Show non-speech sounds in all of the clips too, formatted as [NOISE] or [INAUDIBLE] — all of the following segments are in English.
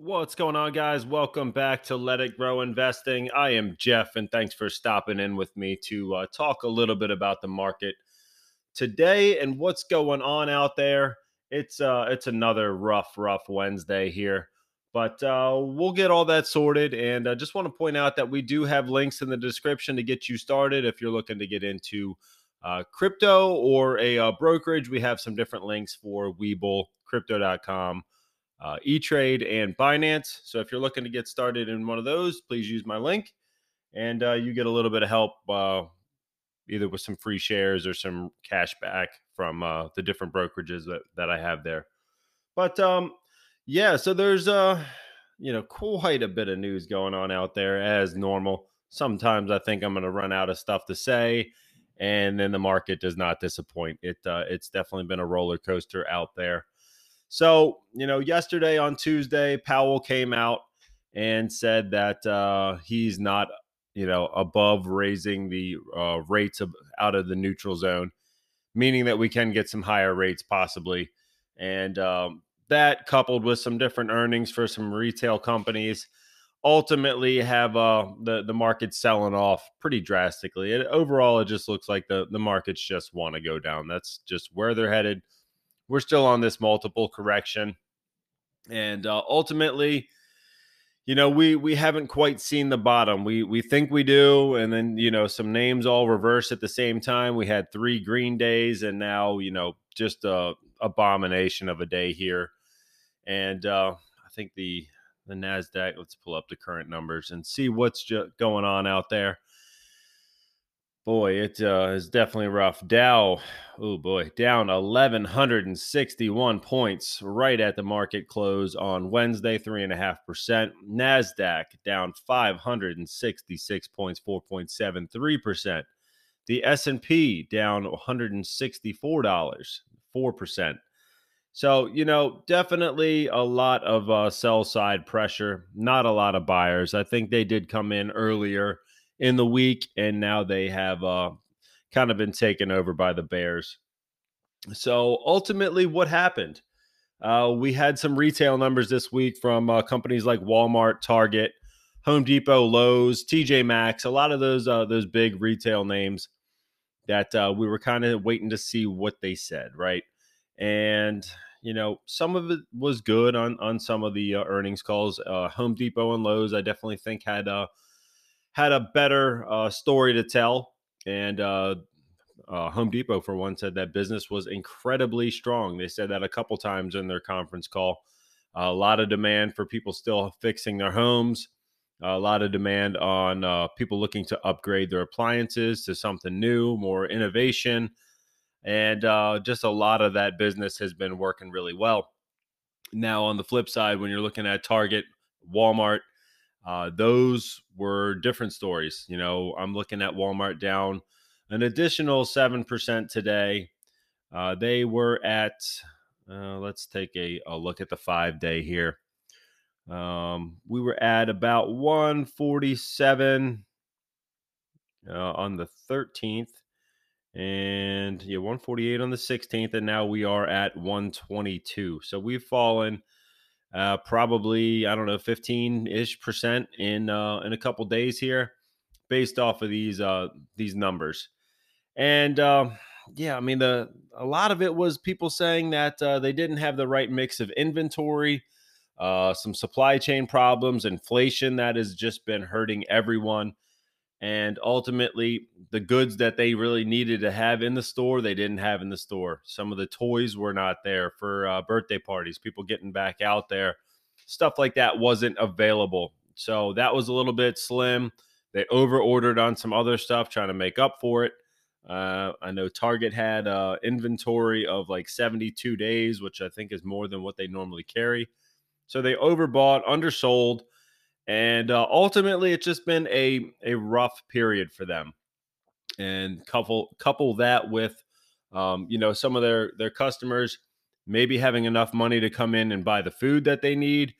What's going on, guys? Welcome back to Let It Grow Investing. I am Jeff, and thanks for stopping in with me to uh, talk a little bit about the market today and what's going on out there. It's uh, it's another rough, rough Wednesday here, but uh, we'll get all that sorted. And I just want to point out that we do have links in the description to get you started if you're looking to get into uh, crypto or a uh, brokerage. We have some different links for Webull, Crypto.com uh, E-Trade and Binance. So if you're looking to get started in one of those, please use my link, and uh, you get a little bit of help, uh, either with some free shares or some cash back from uh, the different brokerages that that I have there. But um, yeah, so there's uh, you know quite a bit of news going on out there as normal. Sometimes I think I'm going to run out of stuff to say, and then the market does not disappoint. It uh, it's definitely been a roller coaster out there. So, you know, yesterday on Tuesday, Powell came out and said that uh, he's not, you know, above raising the uh, rates of, out of the neutral zone, meaning that we can get some higher rates possibly. And um, that coupled with some different earnings for some retail companies ultimately have uh, the the market selling off pretty drastically. It, overall, it just looks like the the markets just want to go down. That's just where they're headed we're still on this multiple correction, and uh, ultimately, you know, we we haven't quite seen the bottom. We we think we do, and then you know, some names all reverse at the same time. We had three green days, and now you know, just a abomination of a day here. And uh, I think the the Nasdaq. Let's pull up the current numbers and see what's ju- going on out there. Boy, it uh, is definitely rough. Dow, oh boy, down 1,161 points right at the market close on Wednesday, 3.5%. NASDAQ down 566 points, 4.73%. The S&P down $164, 4%. So, you know, definitely a lot of uh, sell side pressure, not a lot of buyers. I think they did come in earlier in the week, and now they have uh, kind of been taken over by the Bears. So ultimately, what happened? Uh, we had some retail numbers this week from uh, companies like Walmart, Target, Home Depot, Lowe's, TJ Maxx, a lot of those uh, those big retail names that uh, we were kind of waiting to see what they said, right? And you know, some of it was good on on some of the uh, earnings calls. Home Depot and Lowe's, I definitely think had had a better uh, story to tell. And uh, uh, Home Depot, for one, said that business was incredibly strong. They said that a couple times in their conference call. a lot of demand for people still fixing their homes. A lot of demand on uh, people looking to upgrade their appliances to something new, more innovation. And uh, just a lot of that business has been working really well. Now, on the flip side, when you're looking at Target, Walmart, uh, those were different stories. You know, I'm looking at Walmart down an additional 7% today. Uh, they were at, uh, let's take a, a, look at the five day here. Um, we were at about 147 uh, on the 13th and yeah 148 on the 16th and now we are at 122 so we've fallen uh, probably I don't know 15 ish percent in uh, in a couple days here, based off of these uh, these numbers. And uh, yeah, I mean the a lot of it was people saying that uh, they didn't have the right mix of inventory, uh, some supply chain problems, inflation that has just been hurting everyone. And ultimately, the goods that they really needed to have in the store, they didn't have in the store. Some of the toys were not there for uh, birthday parties, people getting back out there. Stuff like that wasn't available. So that was a little bit slim. They over ordered on some other stuff, trying to make up for it. Uh, I know Target had uh, inventory of like 72 days, which I think is more than what they normally carry. So they overbought, undersold and uh, ultimately it's just been a a rough period for them and couple couple that with um, you know some of their their customers maybe having enough money to come in and buy the food that they need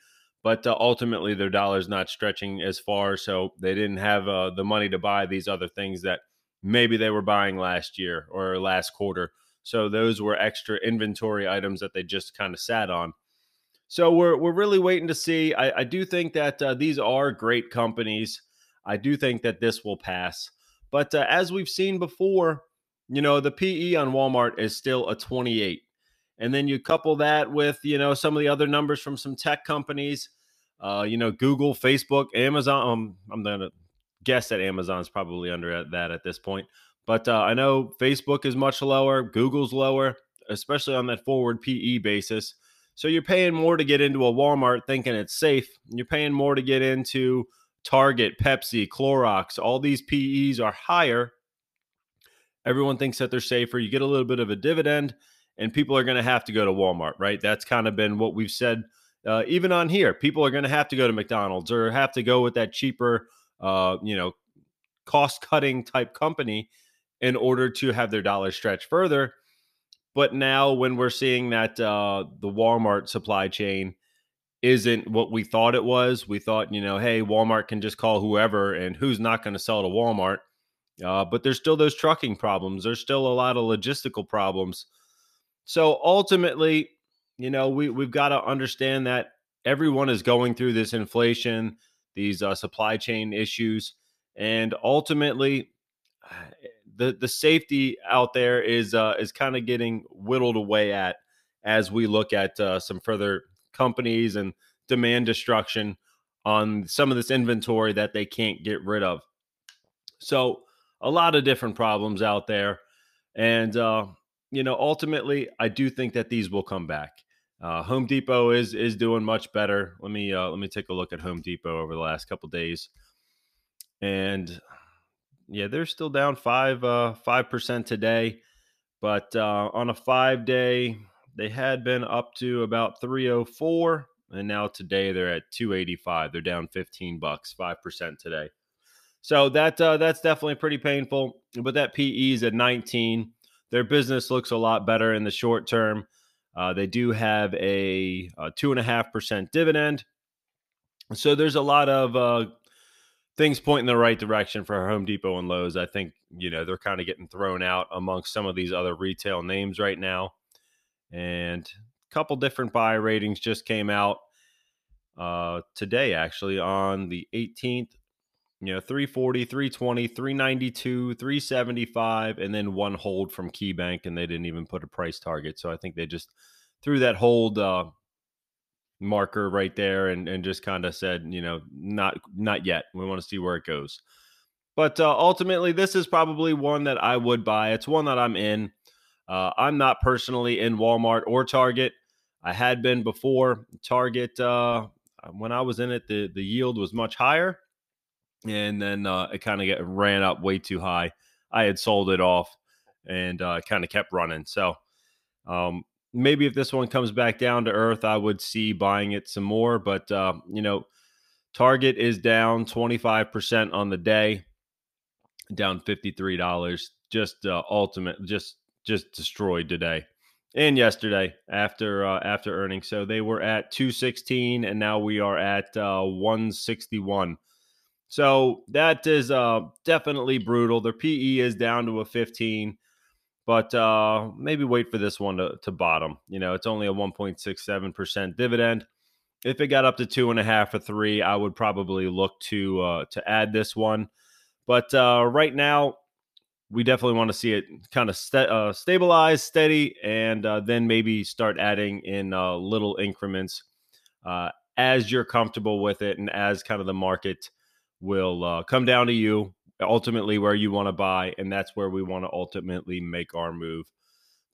but uh, ultimately their dollar's not stretching as far so they didn't have uh, the money to buy these other things that maybe they were buying last year or last quarter. So those were extra inventory items that they just kind of sat on So we're we're really waiting to see. I, I do think that uh, these are great companies. I do think that this will pass. But uh, as we've seen before, you know, the PE on Walmart is still a 28. And then you couple that with, you know, some of the other numbers from some tech companies, uh, you know, Google, Facebook, Amazon. Um, I'm to guess that Amazon's probably under that at this point. But uh, I know Facebook is much lower, Google's lower, especially on that forward PE basis. So you're paying more to get into a Walmart thinking it's safe. You're paying more to get into Target, Pepsi, Clorox. All these PEs are higher. Everyone thinks that they're safer. You get a little bit of a dividend and people are going to have to go to Walmart, right? That's kind of been what we've said uh, even on here. People are going to have to go to McDonald's or have to go with that cheaper, uh, you know, cost cutting type company in order to have their dollars stretch further. But now, when we're seeing that uh, the Walmart supply chain isn't what we thought it was, we thought, you know, hey, Walmart can just call whoever, and who's not going to sell to Walmart? Uh, but there's still those trucking problems. There's still a lot of logistical problems so ultimately, you know, we we've got to understand that everyone is going through this inflation, these uh, supply chain issues, and ultimately, the the safety out there is uh, is kind of getting whittled away at as we look at uh, some further companies and demand destruction on some of this inventory that they can't get rid of. So a lot of different problems out there, and uh, you know, ultimately, I do think that these will come back. Uh, Home Depot is is doing much better. Let me uh, let me take a look at Home Depot over the last couple days, and yeah, they're still down five uh, five percent today, but uh, on a five day, they had been up to about three oh four, and now today they're at two eighty five. They're down fifteen bucks, five percent today. So that uh, that's definitely pretty painful. But that PE is at nineteen their business looks a lot better in the short term. Uh, they do have a, a two and a half percent dividend, so there's a lot of uh, things point in the right direction for Home Depot and Lowe's. I think you know they're kind of getting thrown out amongst some of these other retail names right now, and a couple different buy ratings just came out uh, today, actually on the 18th you know 340 320 392 375 and then one hold from keybank and they didn't even put a price target so i think they just threw that hold uh, marker right there and, and just kind of said you know not not yet. We want to see where it goes. But uh, ultimately this is probably one that i would buy. It's one that i'm in. Uh, i'm not personally in walmart or target. I had been before. Target uh, when i was in it the, the yield was much higher and then uh, it kind of ran up way too high. I had sold it off and uh, kind of kept running. So um, maybe if this one comes back down to earth, I would see buying it some more. But uh, you know, Target is down twenty five percent on the day, down fifty three dollars. Just uh, ultimate, just just destroyed today and yesterday after uh, after earnings. So they were at 216 and now we are at uh, 161. So that is uh, definitely brutal. Their PE is down to a 15, but uh, maybe wait for this one to, to bottom. You know, it's only a 1.67% dividend. If it got up to two and a half or three, I would probably look to uh, to add this one. But uh, right now, we definitely want to see it kind of st- uh, stabilize, steady, and uh, then maybe start adding in uh, little increments uh, as you're comfortable with it and as kind of the market will uh, come down to you ultimately where you want to buy, and that's where we want to ultimately make our move.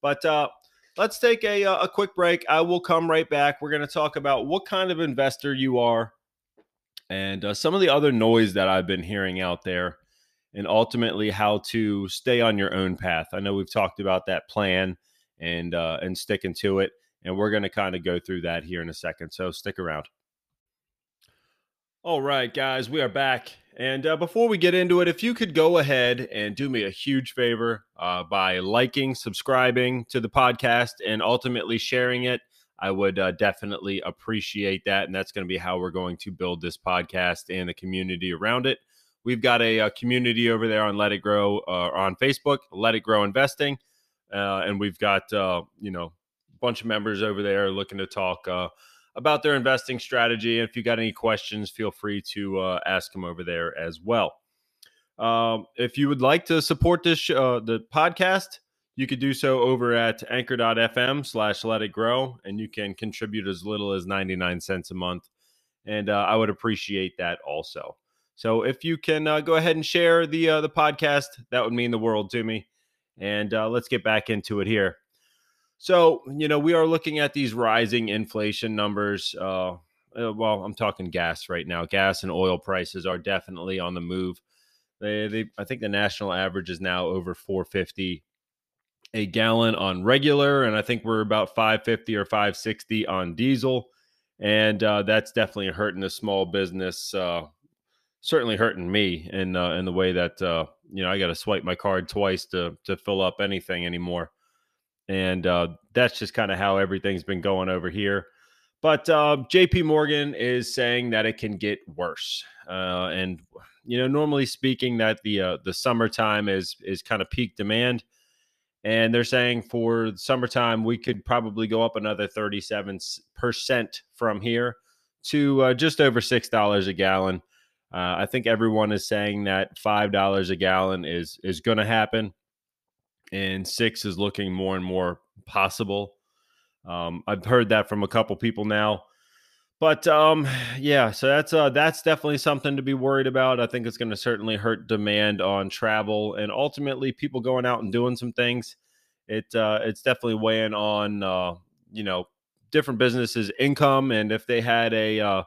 But uh, let's take a, uh, a quick break. I will come right back. We're going to talk about what kind of investor you are and uh, some of the other noise that I've been hearing out there, and ultimately how to stay on your own path. I know we've talked about that plan and uh, and sticking to it, and we're going to kind of go through that here in a second. So stick around. All right, guys, we are back. And uh, before we get into it, if you could go ahead and do me a huge favor uh, by liking, subscribing to the podcast, and ultimately sharing it, I would uh, definitely appreciate that. And that's going to be how we're going to build this podcast and the community around it. We've got a, a community over there on Let It Grow uh, on Facebook, Let It Grow Investing. Uh, and we've got, uh, you know, a bunch of members over there looking to talk about their investing strategy. And if you got any questions, feel free to uh, ask them over there as well. Um, if you would like to support this uh, the podcast, you could do so over at anchor.fm slash let it grow, and you can contribute as little as 99 cents a month. And uh, I would appreciate that also. So if you can uh, go ahead and share the uh, the podcast, that would mean the world to me. And uh, let's get back into it here. So you know we are looking at these rising inflation numbers. Uh, uh, well, I'm talking gas right now. Gas and oil prices are definitely on the move. They, they, I think the national average is now over 450 a gallon on regular, and I think we're about 550 or 560 on diesel, and uh, that's definitely hurting the small business uh, certainly hurting me in uh, in the way that uh, you know I got to swipe my card twice to to fill up anything anymore, and uh, that's just kind of how everything's been going over here. But uh, J.P. Morgan is saying that it can get worse, uh, and you know normally speaking that the uh, the summertime is is kind of peak demand. And they're saying for summertime, we could probably go up another 37% from here to just over $6 a gallon. Uh, I think everyone is saying that five dollars a gallon is is going to happen, and six is looking more and more possible. Um, I've heard that from a couple people now, but um, [SIGHS] yeah, so that's uh, that's definitely something to be worried about. I think it's going to certainly hurt demand on travel and ultimately people going out and doing some things. It uh, it's definitely weighing on uh, you know different businesses' income, and if they had a uh,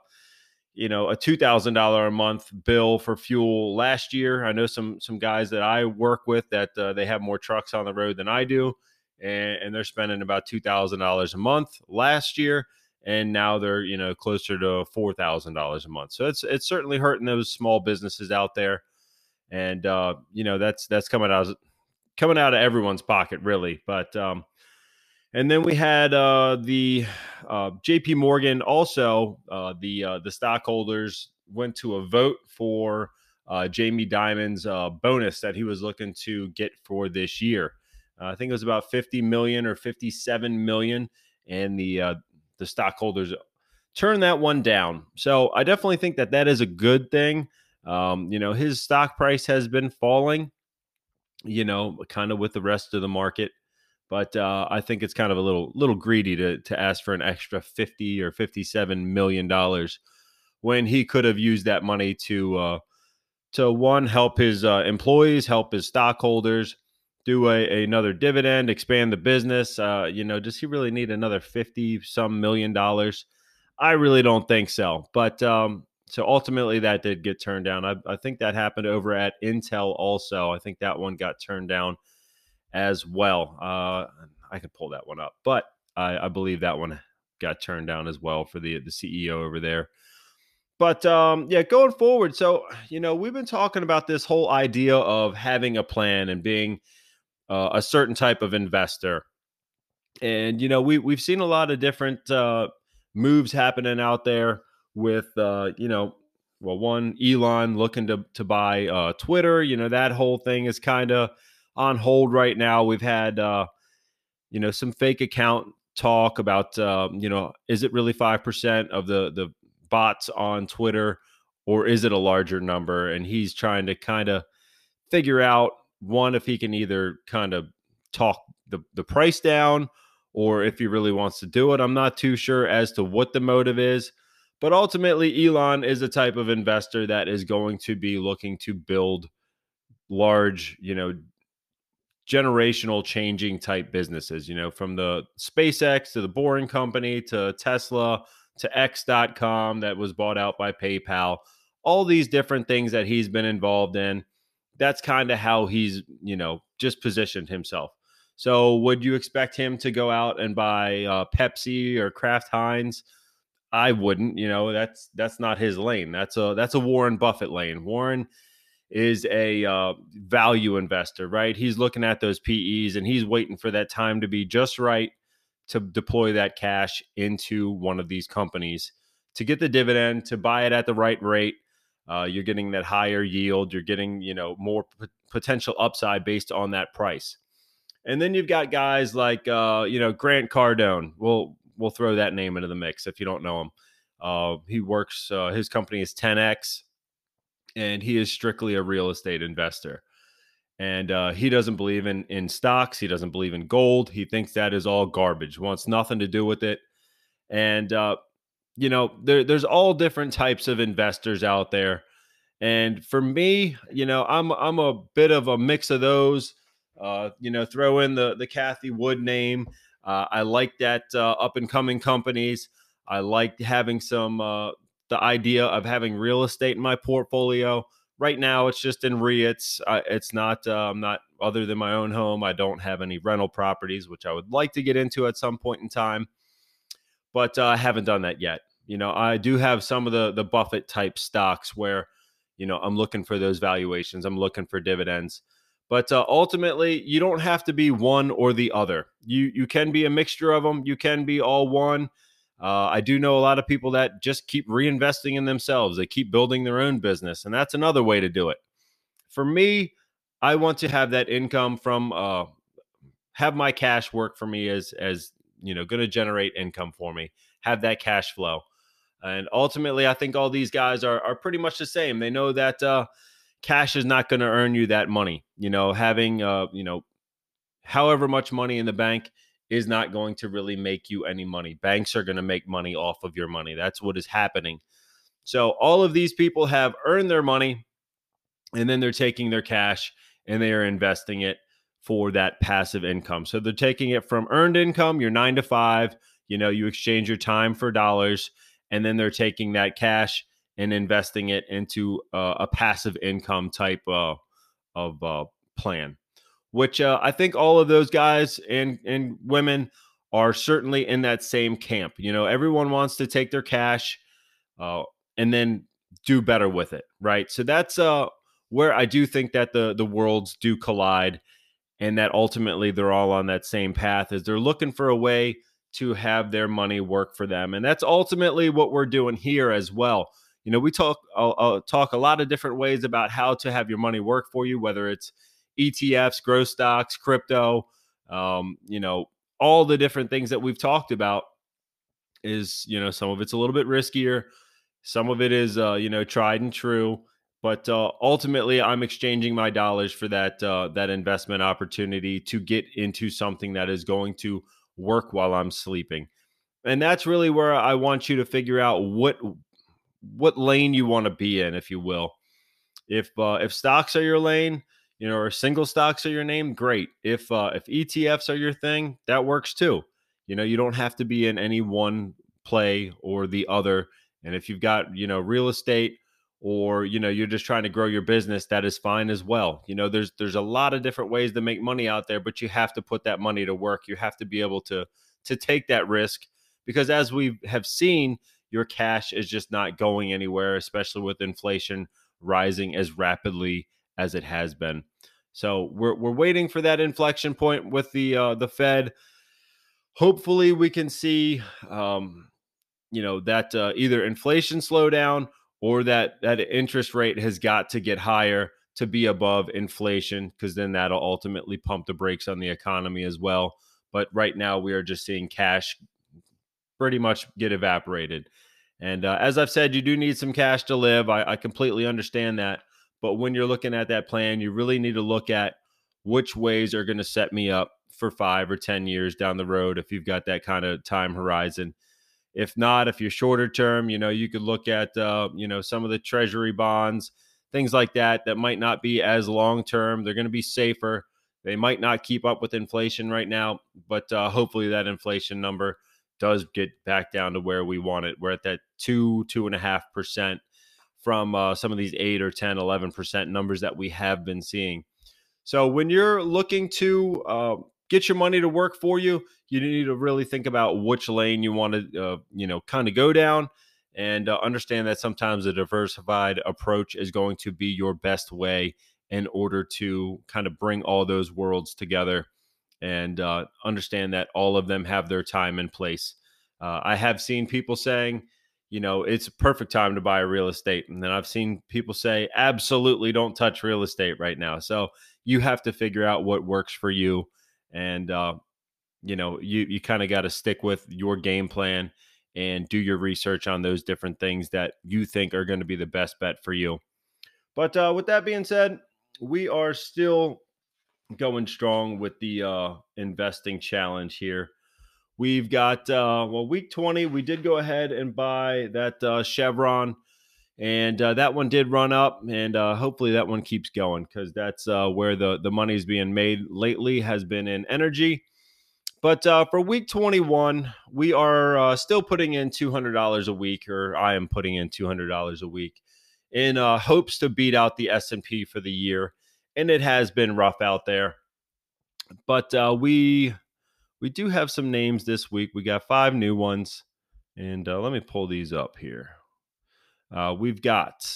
you know a two thousand dollar a month bill for fuel last year. I know some some guys that I work with that uh, they have more trucks on the road than I do, and, and they're spending about two thousand dollars a month last year, and now they're you know closer to four thousand dollars a month. So it's it's certainly hurting those small businesses out there, and uh, you know that's that's coming out coming out of everyone's pocket really, but. Um, and then we had uh, the uh, J.P. Morgan. Also, uh, the uh, the stockholders went to a vote for uh, Jamie Dimon's uh, bonus that he was looking to get for this year. I think it was about fifty million or fifty-seven million, and the the stockholders turned that one down. So I definitely think that that is a good thing. Um, you know, his stock price has been falling. You know, kind of with the rest of the market. But uh, I think it's kind of a little little greedy to to ask for an extra fifty or fifty seven million dollars when he could have used that money to uh, to one help his uh, employees, help his stockholders, do a, another dividend, expand the business. Uh, you know, does he really need another fifty some million dollars? I really don't think so. But um, so ultimately, that did get turned down. I, I think that happened over at Intel also. I think that one got turned down as well. Uh, I could pull that one up, but I, I, believe that one got turned down as well for the the CEO over there. But um, yeah, going forward, so you know we've been talking about this whole idea of having a plan and being uh, a certain type of investor, and you know we we've seen a lot of different uh, moves happening out there with uh, you know well one Elon looking to to buy uh, Twitter. You know that whole thing is kind of on hold right now. We've had, uh, you know, some fake account talk about, uh, you know, is it really five percent of the the bots on Twitter, or is it a larger number? And he's trying to kind of figure out one if he can either kind of talk the the price down, or if he really wants to do it. I'm not too sure as to what the motive is. But ultimately, Elon is a type of investor that is going to be looking to build large, you know, generational changing type businesses, you know, from the SpaceX to the Boring Company to Tesla to X.com that was bought out by PayPal, all these different things that he's been involved in. That's kind of how he's, you know, just positioned himself. So, would you expect him to go out and buy uh, Pepsi or Kraft Heinz? I wouldn't. You know, that's that's not his lane. That's a that's a Warren Buffett lane. Warren is a uh, value investor, right? He's looking at those PEs and he's waiting for that time to be just right to deploy that cash into one of these companies to get the dividend, to buy it at the right rate. Uh, you're getting that higher yield. You're getting, you know, more p- potential upside based on that price. And then you've got guys like, uh, you know, Grant Cardone. Well, we'll throw that name into the mix if you don't know him. Uh, he works. Uh, his company is 10x, and he is strictly a real estate investor. And uh, he doesn't believe in in stocks. He doesn't believe in gold. He thinks that is all garbage. Wants nothing to do with it. And uh, you know, there, there's all different types of investors out there. And for me, you know, I'm I'm a bit of a mix of those. Uh, you know, throw in the the Cathie Wood name. Uh, I like that uh, up and coming companies. I like having some uh, the idea of having real estate in my portfolio. Right now, it's just in REITs. Uh, it's not. Uh, I'm not other than my own home. I don't have any rental properties, which I would like to get into at some point in time, but uh, I haven't done that yet. You know, I do have some of the the Buffett type stocks where, you know, I'm looking for those valuations. I'm looking for dividends. But uh, ultimately, you don't have to be one or the other. You you can be a mixture of them. You can be all one. Uh, I do know a lot of people that just keep reinvesting in themselves. They keep building their own business, and that's another way to do it. For me, I want to have that income from uh, have my cash work for me as as you know going to generate income for me. Have that cash flow, and ultimately, I think all these guys are are pretty much the same. They know that uh, cash is not going to earn you that money. You know, having uh, you know, however much money in the bank is not going to really make you any money. Banks are going to make money off of your money. That's what is happening. So all of these people have earned their money and then they're taking their cash and they are investing it for that passive income. So they're taking it from earned income, your 9 to 5, you know, you exchange your time for dollars and then they're taking that cash and investing it into uh, a passive income type uh, of uh, plan which uh, I think all of those guys and and women are certainly in that same camp. You know, everyone wants to take their cash uh, and then do better with it, right? So that's uh, where I do think that the the worlds do collide, and that ultimately they're all on that same path. as they're looking for a way to have their money work for them, and that's ultimately what we're doing here as well. You know, we talk I'll, I'll talk a lot of different ways about how to have your money work for you, whether it's ETFs, growth stocks, crypto, um, you know, all the different things that we've talked about is, you know, some of it's a little bit riskier. Some of it is, uh, you know, tried and true. But uh, ultimately, I'm exchanging my dollars for that uh, that investment opportunity to get into something that is going to work while I'm sleeping, and that's really where I want you to figure out what what lane you want to be in, if you will. If uh, if stocks are your lane, you know, or single stocks are your name, great. If uh, if ETFs are your thing, that works too. You know, you don't have to be in any one play or the other. And if you've got you know real estate or you know you're just trying to grow your business, that is fine as well. You know, there's there's a lot of different ways to make money out there, but you have to put that money to work. You have to be able to to take that risk because as we have seen, your cash is just not going anywhere, especially with inflation rising as rapidly as it has been. So we're we're waiting for that inflection point with the uh, the Fed. Hopefully, we can see, um, you know, that uh, either inflation slow down or that that interest rate has got to get higher to be above inflation, because then that'll ultimately pump the brakes on the economy as well. But right now, we are just seeing cash pretty much get evaporated. And uh, as I've said, you do need some cash to live. I, I completely understand that. But when you're looking at that plan, you really need to look at which ways are going to set me up for five or 10 years down the road if you've got that kind of time horizon. If not, if you're shorter term, you know, you could look at, uh, you know, some of the treasury bonds, things like that, that might not be as long term. They're going to be safer. They might not keep up with inflation right now, but uh, hopefully that inflation number does get back down to where we want it. We're at that two, two and a half percent from uh, some of these 8 or 10, 11% numbers that we have been seeing. So when you're looking to uh, get your money to work for you, you need to really think about which lane you want to, uh, you know, kind of go down and uh, understand that sometimes a diversified approach is going to be your best way in order to kind of bring all those worlds together and uh, understand that all of them have their time and place. Uh, I have seen people saying, you know, it's a perfect time to buy real estate. And then I've seen people say, absolutely don't touch real estate right now. So you have to figure out what works for you. And uh, you know, you you kind of got to stick with your game plan and do your research on those different things that you think are going to be the best bet for you. But uh, with that being said, we are still going strong with the uh, investing challenge here. We've got uh, well, week twenty. We did go ahead and buy that uh, Chevron, and uh, that one did run up, and uh, hopefully that one keeps going because that's uh, where the the money's being made lately has been in energy. But uh, for week 21, we are still putting in $200 a week, or I am putting in $200 a week in hopes to beat out the S&P for the year. And it has been rough out there. But we we do have some names this week. We got five new ones. And uh, let me pull these up here. Uh, we've got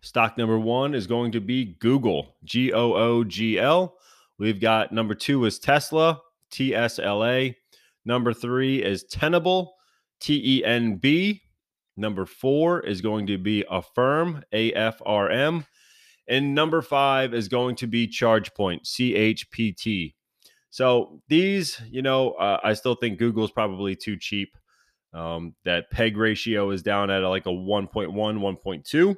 stock number one is going to be Google, G O O G L. We've got number two is Tesla. TSLA. Number three is Tenable, T E N B. Number four is going to be Affirm, A F R M. And number five is going to be ChargePoint, C H P T. So these, you know, uh, I still think Google's probably too cheap. Um, that PEG ratio is down at like a 1.1, 1.2.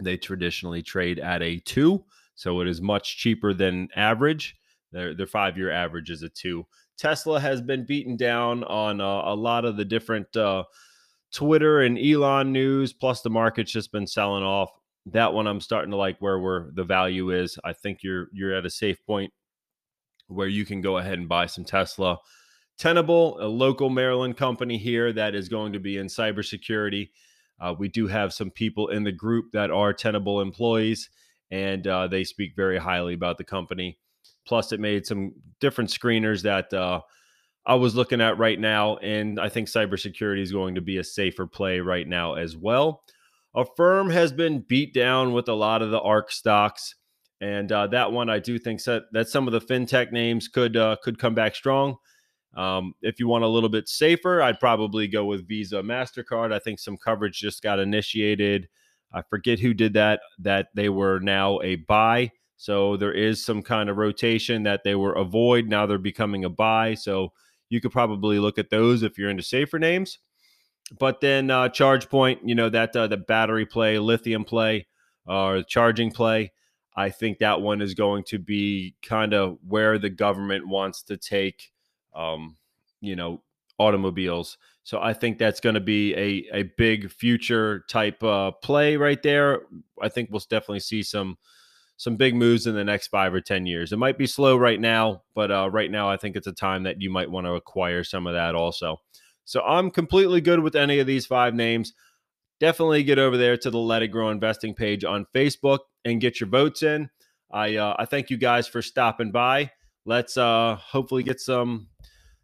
They traditionally trade at a two, so it is much cheaper than average. Their their five year average is a two. Tesla has been beaten down on uh, a lot of the different uh, Twitter and Elon news. Plus, the market's just been selling off. That one I'm starting to like where where the value is. I think you're you're at a safe point where you can go ahead and buy some Tesla. Tenable, a local Maryland company here that is going to be in cybersecurity. Uh, we do have some people in the group that are Tenable employees, and uh, they speak very highly about the company. Plus, it made some different screeners that uh, I was looking at right now, and I think cybersecurity is going to be a safer play right now as well. A firm has been beat down with a lot of the ARK stocks, and uh, that one I do think that, that some of the fintech names could uh, could come back strong. Um, if you want a little bit safer, I'd probably go with Visa, Mastercard. I think some coverage just got initiated. I forget who did that. That they were now a buy so there is some kind of rotation that they were avoid. Now they're becoming a buy. So you could probably look at those if you're into safer names. But then uh, ChargePoint, you know, that uh, the battery play, lithium play, or uh, charging play. I think that one is going to be kind of where the government wants to take, um, you know, automobiles. So I think that's going to be a, a big future type uh, play right there. I think we'll definitely see some some big moves in the next five or 10 years. It might be slow right now, but uh, right now I think it's a time that you might want to acquire some of that also. So I'm completely good with any of these five names. Definitely get over there to the Let It Grow Investing page on Facebook and get your votes in. I uh, I thank you guys for stopping by. Let's uh, hopefully get some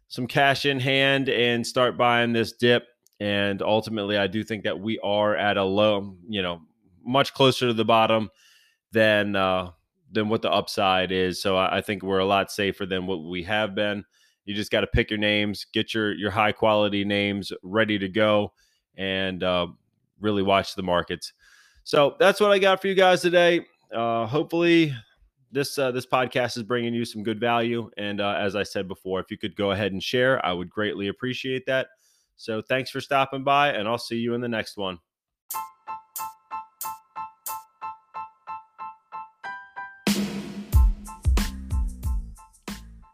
some cash in hand and start buying this dip. And ultimately, I do think that we are at a low, you know, much closer to the bottom than uh, than what the upside is. So I, I think we're a lot safer than what we have been. You just got to pick your names, get your your high quality names ready to go, and uh, really watch the markets. So that's what I got for you guys today. Uh, hopefully, this uh, this podcast is bringing you some good value. And uh, as I said before, if you could go ahead and share, I would greatly appreciate that. So thanks for stopping by, and I'll see you in the next one.